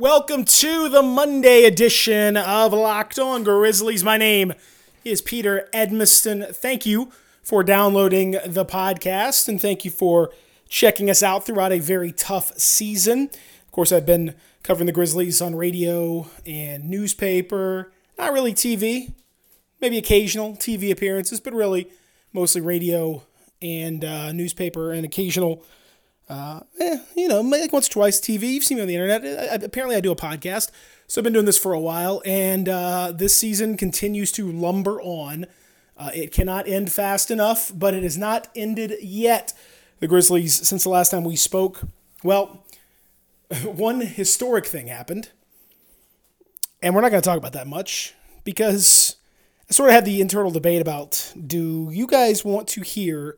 Welcome to the Monday edition of Locked On Grizzlies. My name is Peter Edmiston. Thank you for downloading the podcast and thank you for checking us out throughout a very tough season. Of course, I've been covering the Grizzlies on radio and newspaper, not really TV, maybe occasional TV appearances, but really mostly radio and uh, newspaper and occasional uh, eh, you know, like once or twice TV. You've seen me on the internet. I, apparently, I do a podcast. So I've been doing this for a while, and uh, this season continues to lumber on. Uh, it cannot end fast enough, but it has not ended yet. The Grizzlies, since the last time we spoke, well, one historic thing happened, and we're not going to talk about that much because I sort of had the internal debate about do you guys want to hear,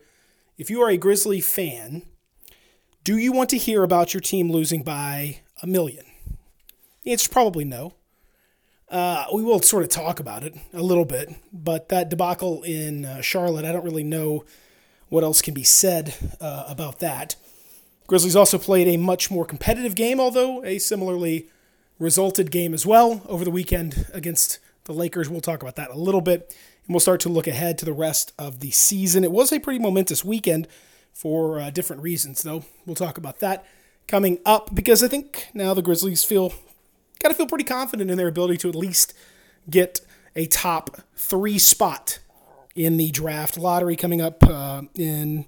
if you are a Grizzly fan, do you want to hear about your team losing by a million? It's probably no. Uh, we will sort of talk about it a little bit, but that debacle in uh, Charlotte, I don't really know what else can be said uh, about that. Grizzlies also played a much more competitive game, although a similarly resulted game as well over the weekend against the Lakers. We'll talk about that a little bit, and we'll start to look ahead to the rest of the season. It was a pretty momentous weekend for uh, different reasons, though. We'll talk about that coming up because I think now the Grizzlies feel got to feel pretty confident in their ability to at least get a top three spot in the draft lottery coming up uh, in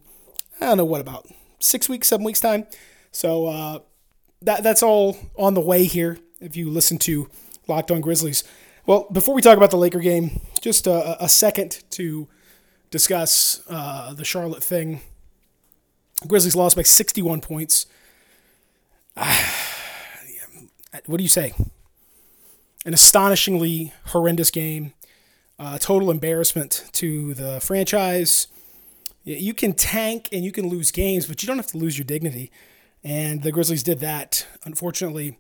I don't know what about six weeks, seven weeks time. So uh, that that's all on the way here. If you listen to Locked On Grizzlies, well, before we talk about the Laker game, just a, a second to discuss uh, the Charlotte thing. Grizzlies lost by 61 points. what do you say? An astonishingly horrendous game. Uh, total embarrassment to the franchise. You can tank and you can lose games, but you don't have to lose your dignity. And the Grizzlies did that, unfortunately,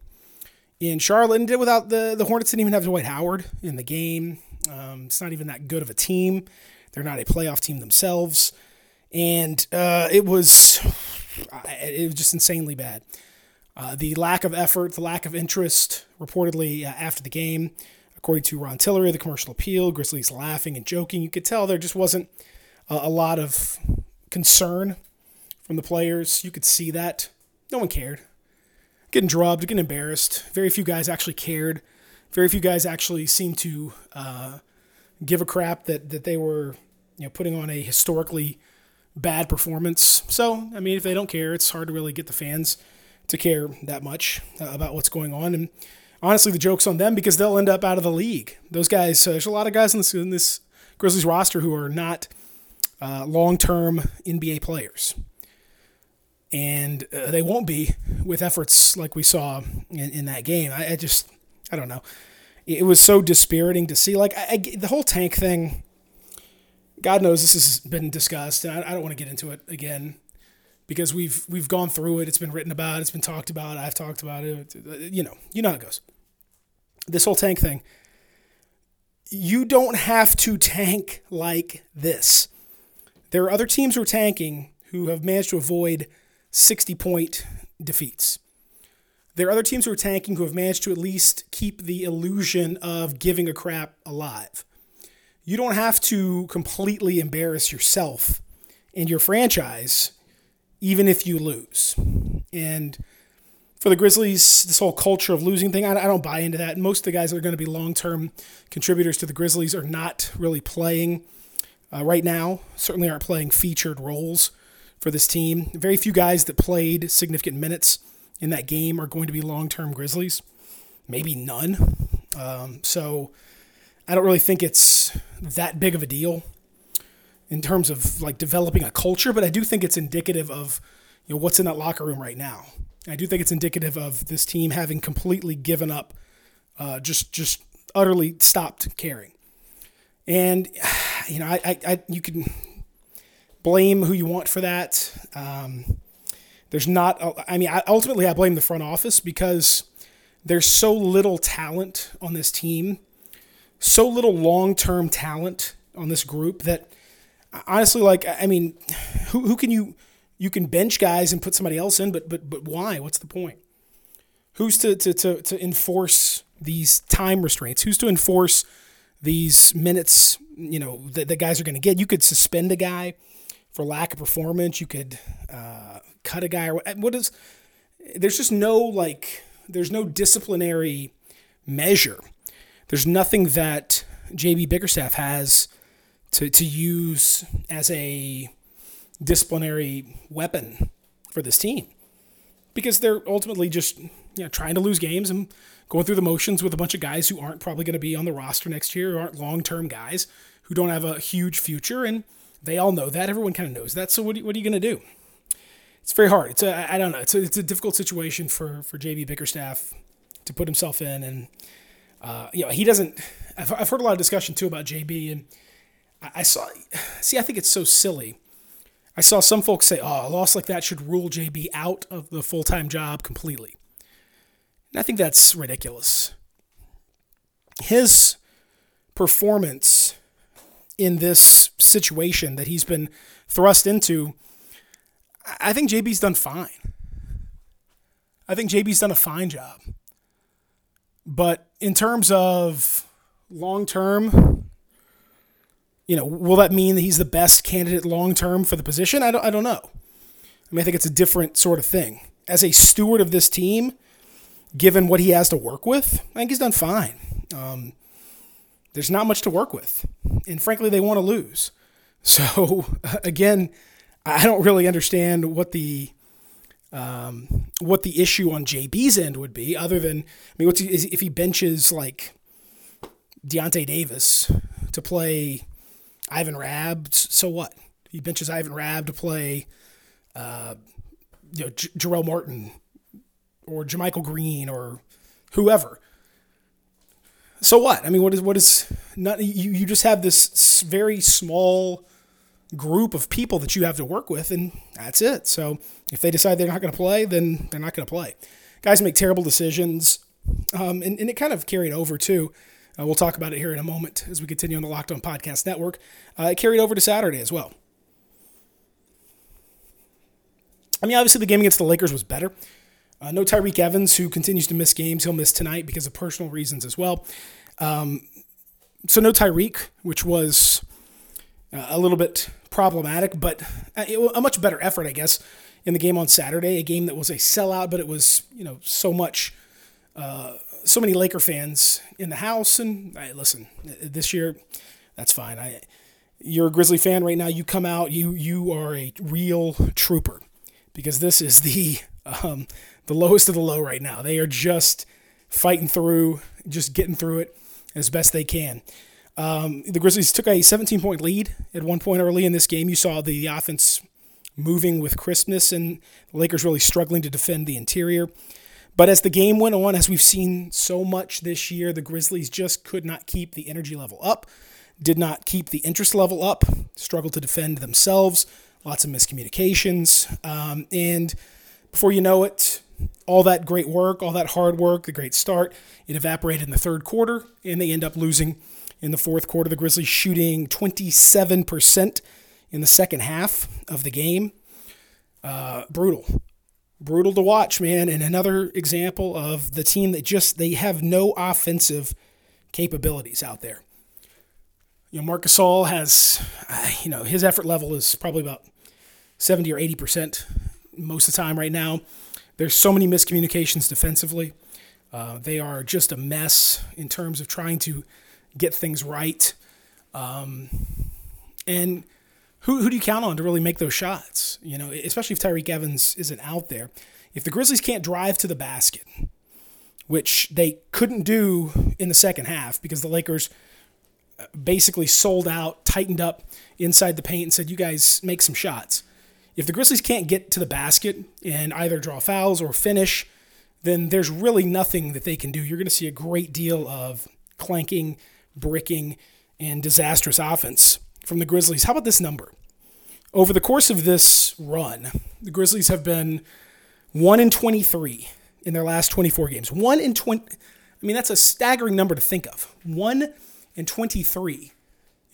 in Charlotte and did without the, the Hornets didn't even have Dwight Howard in the game. Um, it's not even that good of a team. They're not a playoff team themselves and uh, it was it was just insanely bad. Uh, the lack of effort, the lack of interest, reportedly uh, after the game, according to Ron Tillery, the commercial appeal, Grizzlies laughing and joking. You could tell there just wasn't a, lot of concern from the players. You could see that no one cared. Getting drubbed, getting embarrassed. Very few guys actually cared. Very few guys actually seemed to uh, give a crap that that they were you know putting on a historically bad performance. So, I mean, if they don't care, it's hard to really get the fans to care that much uh, about what's going on. And honestly, the joke's on them because they'll end up out of the league. Those guys, uh, there's a lot of guys in this, in this Grizzlies roster who are not uh, long term NBA players. And uh, they won't be with efforts like we saw in, in that game. I, I, just, I don't know. It was so dispiriting to see. Like, I, I, the whole tank thing God knows this has been discussed, and I, I don't want to get into it again because we've we've gone through it. It's been written about. It's been talked about. I've talked about it. Uh, you know, you know how it goes. This whole tank thing. You don't have to tank like this. There are other teams who are tanking who have managed to avoid 60 point defeats. There are other teams who are tanking who have managed to at least keep the illusion of giving a crap alive you don't have to completely embarrass yourself and your franchise, even if you lose. And for the Grizzlies, this whole culture of losing thing, I, don't buy into that. Most of the guys that are going to be long term contributors to the Grizzlies are not really playing uh, right now, certainly aren't playing featured roles for this team. Very few guys that played significant minutes in that game are going to be long term Grizzlies, maybe none. Um, so, I don't really think it's that big of a deal in terms of like developing a culture, but I do think it's indicative of you know what's in that locker room right now. I do think it's indicative of this team having completely given up, uh, just just utterly stopped caring. And you know, I, I, I you can blame who you want for that. Um, there's not. I mean, I, ultimately, I blame the front office because there's so little talent on this team so little long term talent on this group that honestly, like, I mean, who, who can you you can bench guys and put somebody else in, but but but why? What's the point? Who's to, to, to, to enforce these time restraints? Who's to enforce these minutes, you know, that the guys are going to get? You could suspend a guy for lack of performance. You could uh, cut a guy. Or what is? There's just no like. There's no disciplinary measure. There's nothing that JB Bickerstaff has to to use as a disciplinary weapon for this team because they're ultimately just you know trying to lose games and going through the motions with a bunch of guys who aren't probably going to be on the roster next year, who aren't long-term guys, who don't have a huge future, and they all know that. Everyone kind of knows that. So what, what are you going to do? It's very hard. It's a, I don't know. It's a, it's a difficult situation for for JB Bickerstaff to put himself in, and uh, you know he doesn't. I've, I've heard a lot of discussion too about JB, and I, I saw. See, I think it's so silly. I saw some folks say, "Oh, a loss like that should rule JB out of the full time job completely." And I think that's ridiculous. His performance in this situation that he's been thrust into, I think JB's done fine. I think JB's done a fine job. But in terms of long term, you know, will that mean that he's the best candidate long term for the position? I don't, I don't know. I mean, I think it's a different sort of thing. As a steward of this team, given what he has to work with, I think he's done fine. Um, there's not much to work with. And frankly, they want to lose. So, again, I don't really understand what the um, what the issue on JB's end would be, other than I mean, what's he, if he benches like Deyonta Davis to play Ivan Rabb? So what? He benches Ivan Rabb to play, uh, you know, J- Jarell Martin or JaMychal Green or whoever. So what? I mean, what is what is not you? You just have this very small group of people that you have to work with, and that's it. So if they decide they're not going to play, then they're not going to play. Guys make terrible decisions, um, and, and, it kind of carried over too. Uh, we'll talk about it here in a moment as we continue on the Locked On Podcast Network. Uh, it carried over to Saturday as well. I mean, obviously the game against the Lakers was better. Uh, no Tyreke Evans, who continues to miss games. He'll miss tonight because of personal reasons as well. Um, so no Tyreke, which was uh, a little bit problematic, but a much better effort, I guess, in the game on Saturday. A game that was a sellout, but it was you know so much, uh, so many Laker fans in the house. And listen, this year, that's fine. I, you're a Grizzly fan right now. You come out, you you are a real trooper, because this is the um, the lowest of the low right now. They are just fighting through, just getting through it as best they can. Um, the Grizzlies took a 17 point lead at one point early in this game. You saw the offense moving with crispness, and the Lakers really struggling to defend the interior. But as the game went on, as we've seen so much this year, the Grizzlies just could not keep the energy level up, did not keep the interest level up, struggled to defend themselves, lots of miscommunications. Um, and before you know it, all that great work, all that hard work, the great start, it evaporated in the third quarter, and they end up losing in the fourth quarter. The Grizzlies shooting 27% in the second half of the game. Uh, brutal. Brutal to watch, man. And another example of the team that just, they have no offensive capabilities out there. You know, Marc Gasol has, uh, you know, his effort level is probably about 70 or 80% most of the time right now. There's so many miscommunications defensively. Uh, they are just a mess in terms of trying to get things right. Um, and who, who do you count on to really make those shots? You know, especially if Tyreke Evans isn't out there. If the Grizzlies can't drive to the basket, which they couldn't do in the second half because the Lakers uh, basically sold out, tightened up inside the paint, and said, "You guys make some shots." If the Grizzlies can't get to the basket and either draw fouls or finish, then there's really nothing that they can do. You're going to see a great deal of clanking, bricking, and disastrous offense from the Grizzlies. How about this number? Over the course of this run, the Grizzlies have been 1 in 23 in their last 24 games. 1 in 20 I mean that's a staggering number to think of. 1 in 23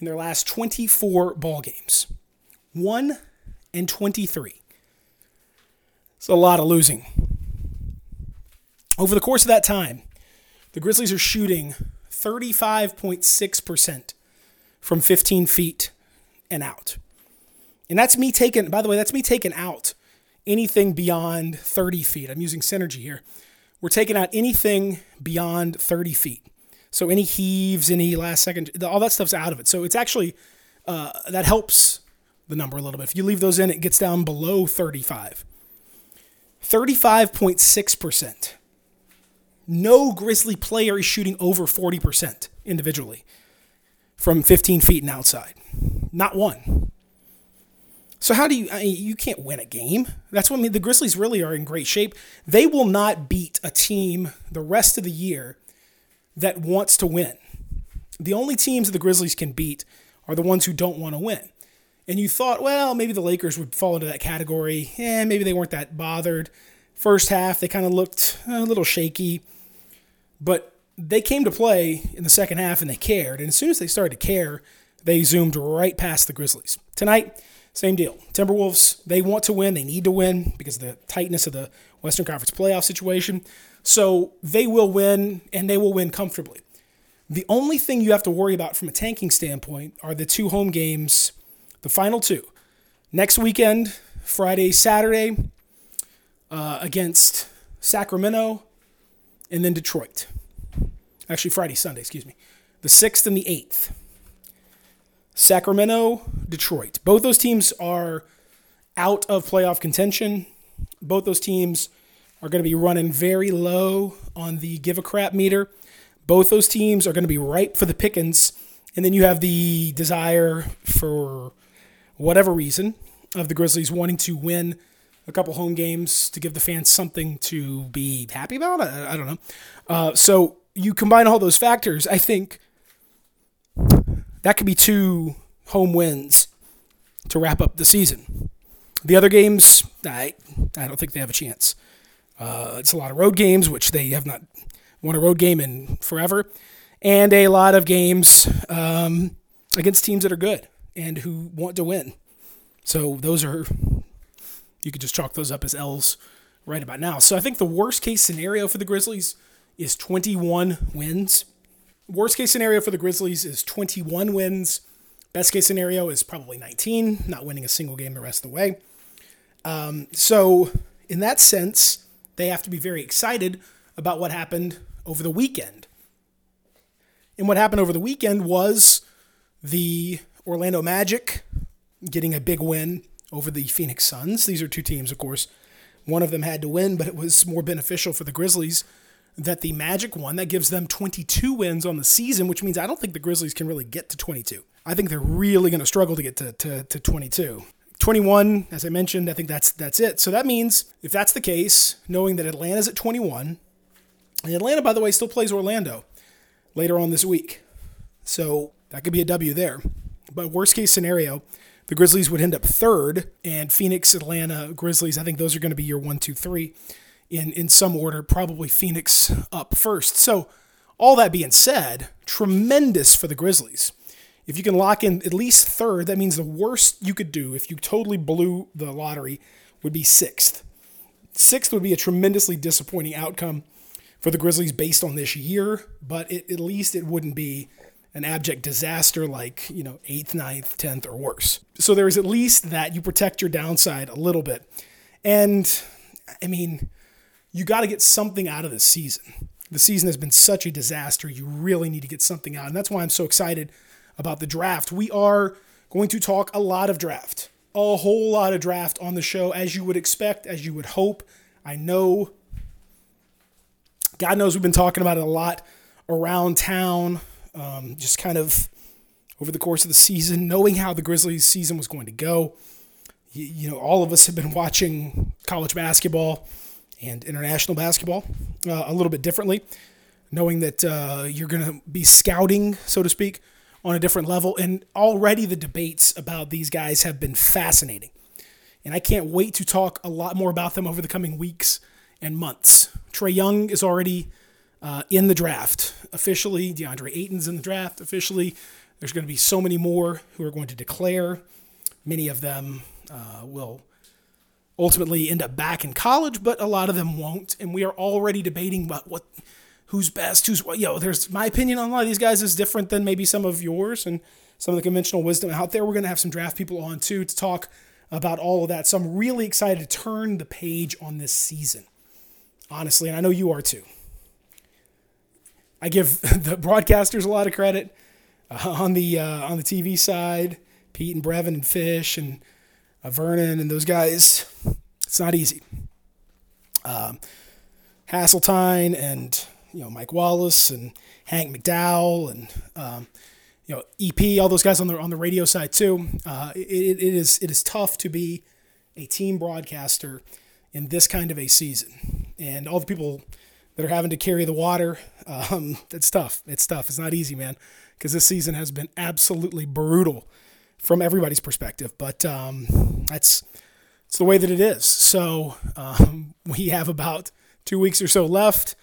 in their last 24 ball games. 1 and 23. It's a lot of losing. Over the course of that time, the Grizzlies are shooting 35.6% from 15 feet and out. And that's me taking, by the way, that's me taking out anything beyond 30 feet. I'm using Synergy here. We're taking out anything beyond 30 feet. So any heaves, any last second, all that stuff's out of it. So it's actually, uh, that helps the number a little bit. If you leave those in, it gets down below 35. 35.6%. No Grizzly player is shooting over 40% individually from 15 feet and outside. Not one. So how do you? I mean, you can't win a game. That's what I mean. The Grizzlies really are in great shape. They will not beat a team the rest of the year that wants to win. The only teams that the Grizzlies can beat are the ones who don't want to win. And you thought, well, maybe the Lakers would fall into that category. Yeah, maybe they weren't that bothered. First half, they kind of looked eh, a little shaky, but they came to play in the second half and they cared. And as soon as they started to care, they zoomed right past the Grizzlies. Tonight, same deal. Timberwolves, they want to win. They need to win because of the tightness of the Western Conference playoff situation. So they will win and they will win comfortably. The only thing you have to worry about from a tanking standpoint are the two home games, the final two. Next weekend, Friday, Saturday, uh, against Sacramento and then Detroit. Actually, Friday, Sunday, excuse me. The 6th and the 8th. Sacramento, Detroit. Both those teams are out of playoff contention. Both those teams are going to be running very low on the give a crap meter. Both those teams are going to be ripe for the pickings. And then you have the desire for whatever reason of the Grizzlies wanting to win a couple home games to give the fans something to be happy about. I, I don't know. Uh, so you combine all those factors, I think that could be two home wins to wrap up the season. The other games, I, I don't think they have a chance. Uh, it's a lot of road games, which they have not won a road game in forever, and a lot of games um, against teams that are good and who want to win. So those are, you could just chalk those up as L's right about now. So I think the worst case scenario for the Grizzlies is 21 wins. Worst case scenario for the Grizzlies is 21 wins. Best case scenario is probably 19, not winning a single game the rest of the way. Um, so, in that sense, they have to be very excited about what happened over the weekend. And what happened over the weekend was the Orlando Magic getting a big win over the Phoenix Suns. These are two teams, of course. One of them had to win, but it was more beneficial for the Grizzlies that the Magic won. That gives them 22 wins on the season, which means I don't think the Grizzlies can really get to 22. I think they're really going to struggle to get to, to, to 22. 21, as I mentioned, I think that's that's it. So that means if that's the case, knowing that Atlanta's at 21, and Atlanta, by the way, still plays Orlando later on this week. So that could be a W there. But worst case scenario, the Grizzlies would end up third, and Phoenix, Atlanta, Grizzlies, I think those are going to be your one, two, three in, in some order, probably Phoenix up first. So, all that being said, tremendous for the Grizzlies. If you can lock in at least third, that means the worst you could do if you totally blew the lottery would be sixth. Sixth would be a tremendously disappointing outcome for the Grizzlies based on this year, but it, at least it wouldn't be an abject disaster like, you know, eighth, ninth, tenth, or worse. So there is at least that you protect your downside a little bit. And I mean, you got to get something out of this season. The season has been such a disaster. You really need to get something out. And that's why I'm so excited about the draft. We are going to talk a lot of draft, a whole lot of draft on the show, as you would expect, as you would hope. I know, God knows we've been talking about it a lot around town, um, just kind of over the course of the season, knowing how the Grizzlies season was going to go. You, you know, all of us have been watching college basketball and international basketball uh, a little bit differently, knowing that uh, you're going to be scouting, so to speak, on a different level. And already the debates about these guys have been fascinating. And I can't wait to talk a lot more about them over the coming weeks and months. Trae Young is already uh, in the draft officially. DeAndre Ayton's in the draft officially. There's going to be so many more who are going to declare. Many of them uh, will ultimately end up back in college, but a lot of them won't. And we are already debating about what who's best, who's what. Know, there's my opinion on a lot of these guys is different than maybe some of yours and some of the conventional wisdom out there. We're going to have some draft people on too to talk about all of that. So I'm really excited to turn the page on this season, honestly, and I know you are too. I give the broadcasters a lot of credit uh, on the uh, on the TV side, Pete and Brevin and Fish and uh, Vernon and those guys. It's not easy. Um, Hasseltine and you know Mike Wallace and Hank McDowell and um, you know EP, all those guys on the on the radio side too. Uh, it, it is it is tough to be a team broadcaster in this kind of a season, and all the people that are having to carry the water. Um, it's tough. It's tough. It's not easy, man, because this season has been absolutely brutal from everybody's perspective. But um, that's it's the way that it is. So um, we have about two weeks or so left,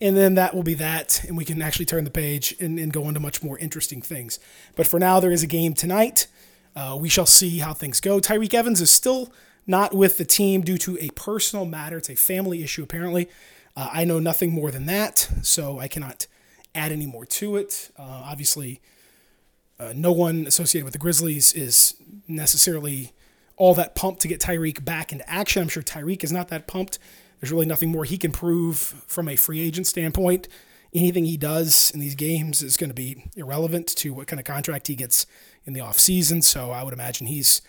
and then that will be that, and we can actually turn the page and, and go into much more interesting things. But for now, there is a game tonight. Uh, we shall see how things go. Tyreke Evans is still not with the team due to a personal matter. It's a family issue, apparently. Uh, I know nothing more than that, so I cannot add any more to it. Uh, obviously, uh, no one associated with the Grizzlies is necessarily all that pumped to get Tyreke back into action. I'm sure Tyreke is not that pumped. There's really nothing more he can prove from a free agent standpoint. Anything he does in these games is going to be irrelevant to what kind of contract he gets in the offseason. So I would imagine he's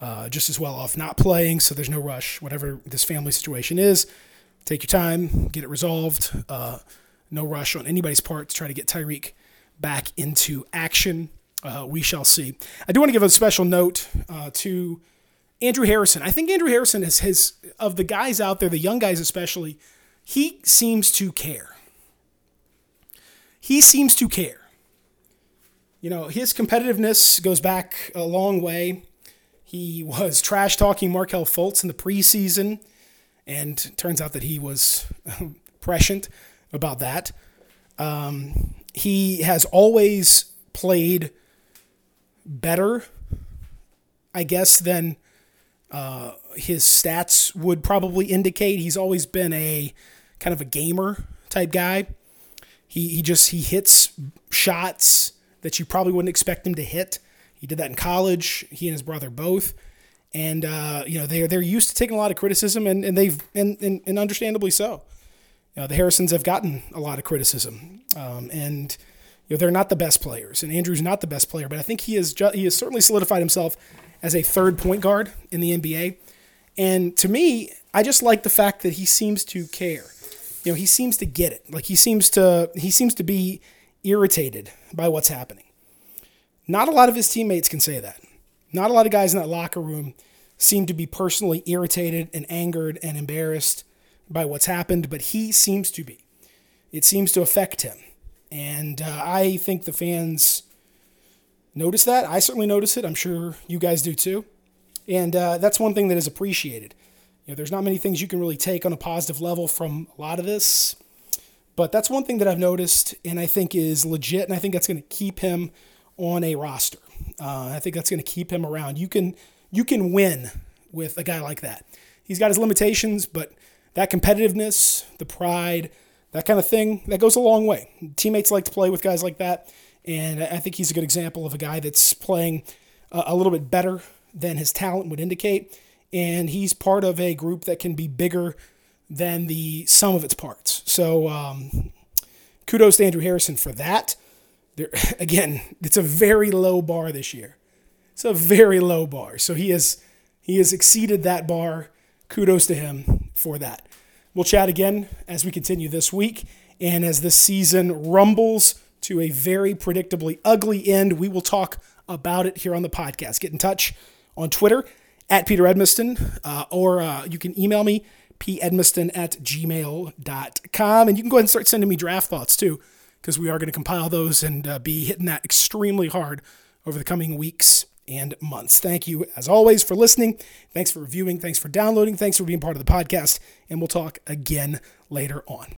uh, just as well off not playing. So there's no rush, whatever this family situation is. Take your time, get it resolved. Uh, no rush on anybody's part to try to get Tyreke back into action. Uh, we shall see. I do want to give a special note uh, to Andrew Harrison. I think Andrew Harrison is his of the guys out there, the young guys especially. He seems to care. He seems to care. You know, his competitiveness goes back a long way. He was trash talking Markelle Fultz in the preseason, and turns out that he was prescient about that. Um, he has always played better, I guess, than uh, his stats would probably indicate. He's always been a kind of a gamer type guy. He, he just he hits shots that you probably wouldn't expect him to hit. He did that in college. He and his brother both, and uh, you know they're they're used to taking a lot of criticism, and, and they've and, and, and understandably so. You know, the Harrisons have gotten a lot of criticism, um, and you know they're not the best players, and Andrew's not the best player, but I think he is ju- he has certainly solidified himself as a third point guard in the NBA. And to me, I just like the fact that he seems to care. You know, he seems to get it. Like he seems to he seems to be irritated by what's happening. Not a lot of his teammates can say that. Not a lot of guys in that locker room seem to be personally irritated and angered and embarrassed by what's happened, but he seems to be. It seems to affect him. And uh, I think the fans notice that. I certainly notice it. I'm sure you guys do too. And uh, that's one thing that is appreciated. You know, there's not many things you can really take on a positive level from a lot of this, but that's one thing that I've noticed and I think is legit, and I think that's going to keep him on a roster. Uh, I think that's going to keep him around. You can you can win with a guy like that. He's got his limitations, but that competitiveness, the pride, that kind of thing, that goes a long way. Teammates like to play with guys like that. And I think he's a good example of a guy that's playing a little bit better than his talent would indicate. And he's part of a group that can be bigger than the sum of its parts. So um, kudos to Andrew Harrison for that. There, again, it's a very low bar this year. It's a very low bar. So he has he has exceeded that bar. Kudos to him for that. We'll chat again as we continue this week and as the season rumbles to a very predictably ugly end. We will talk about it here on the podcast. Get in touch on Twitter at Peter Edmiston, uh, or uh, you can email me, pedmiston at gmail.com. And you can go ahead and start sending me draft thoughts too, because we are going to compile those and uh, be hitting that extremely hard over the coming weeks and months. Thank you, as always, for listening. Thanks for reviewing. Thanks for downloading. Thanks for being part of the podcast. And we'll talk again later on.